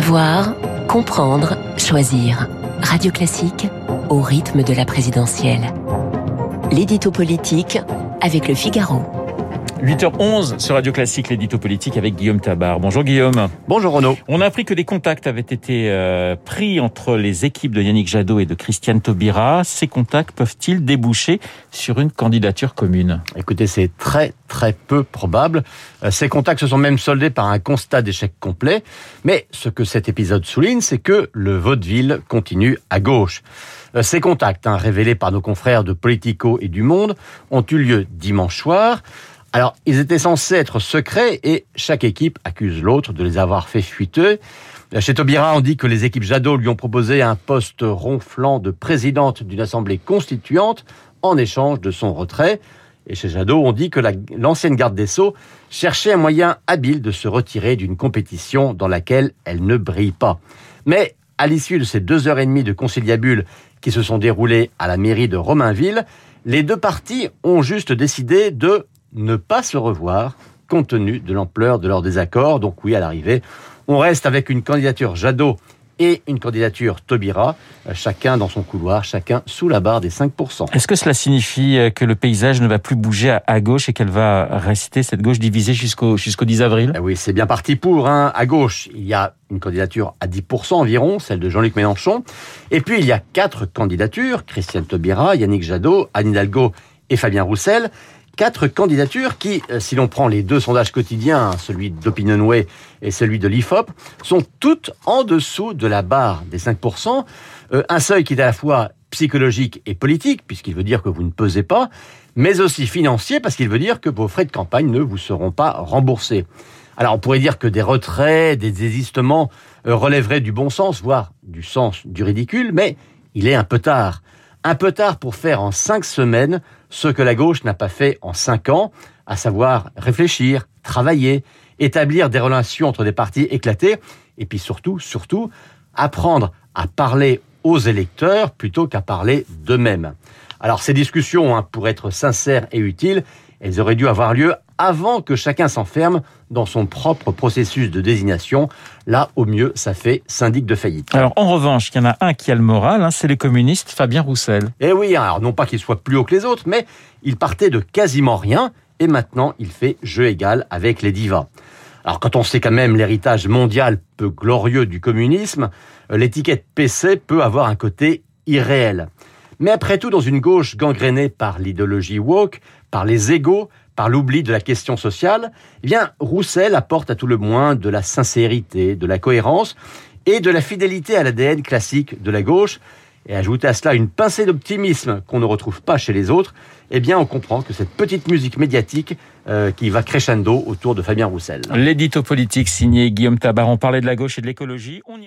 Savoir, comprendre, choisir. Radio Classique au rythme de la présidentielle. L'édito politique avec le Figaro. 8h11 sur Radio Classique, l'édito politique avec Guillaume Tabar. Bonjour Guillaume. Bonjour Renaud. On a appris que des contacts avaient été euh, pris entre les équipes de Yannick Jadot et de Christiane Taubira. Ces contacts peuvent-ils déboucher sur une candidature commune? Écoutez, c'est très très peu probable. Euh, ces contacts se sont même soldés par un constat d'échec complet. Mais ce que cet épisode souligne, c'est que le vaudeville continue à gauche. Euh, ces contacts, hein, révélés par nos confrères de Politico et du Monde, ont eu lieu dimanche soir. Alors, ils étaient censés être secrets et chaque équipe accuse l'autre de les avoir fait fuiteux. Chez Taubira, on dit que les équipes Jadot lui ont proposé un poste ronflant de présidente d'une assemblée constituante en échange de son retrait. Et chez Jadot, on dit que l'ancienne garde des Sceaux cherchait un moyen habile de se retirer d'une compétition dans laquelle elle ne brille pas. Mais à l'issue de ces deux heures et demie de conciliabule qui se sont déroulées à la mairie de Romainville, les deux partis ont juste décidé de ne pas se revoir compte tenu de l'ampleur de leur désaccord. Donc oui, à l'arrivée, on reste avec une candidature Jadot et une candidature Taubira, euh, chacun dans son couloir, chacun sous la barre des 5%. Est-ce que cela signifie euh, que le paysage ne va plus bouger à gauche et qu'elle va rester, cette gauche divisée jusqu'au jusqu'au 10 avril? Eh Oui, c'est bien parti pour. Hein. À gauche, il y a une candidature à 10% environ, celle de Jean-Luc Mélenchon. Et puis, il y a quatre candidatures, Christiane Taubira, Yannick Jadot, Anne Hidalgo et Fabien Roussel quatre candidatures qui, euh, si l'on prend les deux sondages quotidiens, celui d'Opinionway et celui de l'IFOP, sont toutes en dessous de la barre des 5%, euh, un seuil qui est à la fois psychologique et politique, puisqu'il veut dire que vous ne pesez pas, mais aussi financier, parce qu'il veut dire que vos frais de campagne ne vous seront pas remboursés. Alors on pourrait dire que des retraits, des désistements euh, relèveraient du bon sens, voire du sens du ridicule, mais il est un peu tard. Un peu tard pour faire en cinq semaines ce que la gauche n'a pas fait en cinq ans, à savoir réfléchir, travailler, établir des relations entre des partis éclatés, et puis surtout, surtout, apprendre à parler aux électeurs plutôt qu'à parler d'eux-mêmes. Alors ces discussions, hein, pour être sincères et utiles, elles auraient dû avoir lieu avant que chacun s'enferme dans son propre processus de désignation. Là, au mieux, ça fait syndic de faillite. Alors, en revanche, il y en a un qui a le moral, hein, c'est le communiste Fabien Roussel. Eh oui, alors non pas qu'il soit plus haut que les autres, mais il partait de quasiment rien et maintenant il fait jeu égal avec les divas. Alors quand on sait quand même l'héritage mondial peu glorieux du communisme, euh, l'étiquette PC peut avoir un côté irréel. Mais après tout, dans une gauche gangrénée par l'idéologie woke, par les égaux, par l'oubli de la question sociale, eh bien, Roussel apporte à tout le moins de la sincérité, de la cohérence et de la fidélité à l'ADN classique de la gauche. Et ajouter à cela une pincée d'optimisme qu'on ne retrouve pas chez les autres, eh bien, on comprend que cette petite musique médiatique euh, qui va crescendo autour de Fabien Roussel. L'édito politique signé Guillaume Tabar, on parlait de la gauche et de l'écologie, on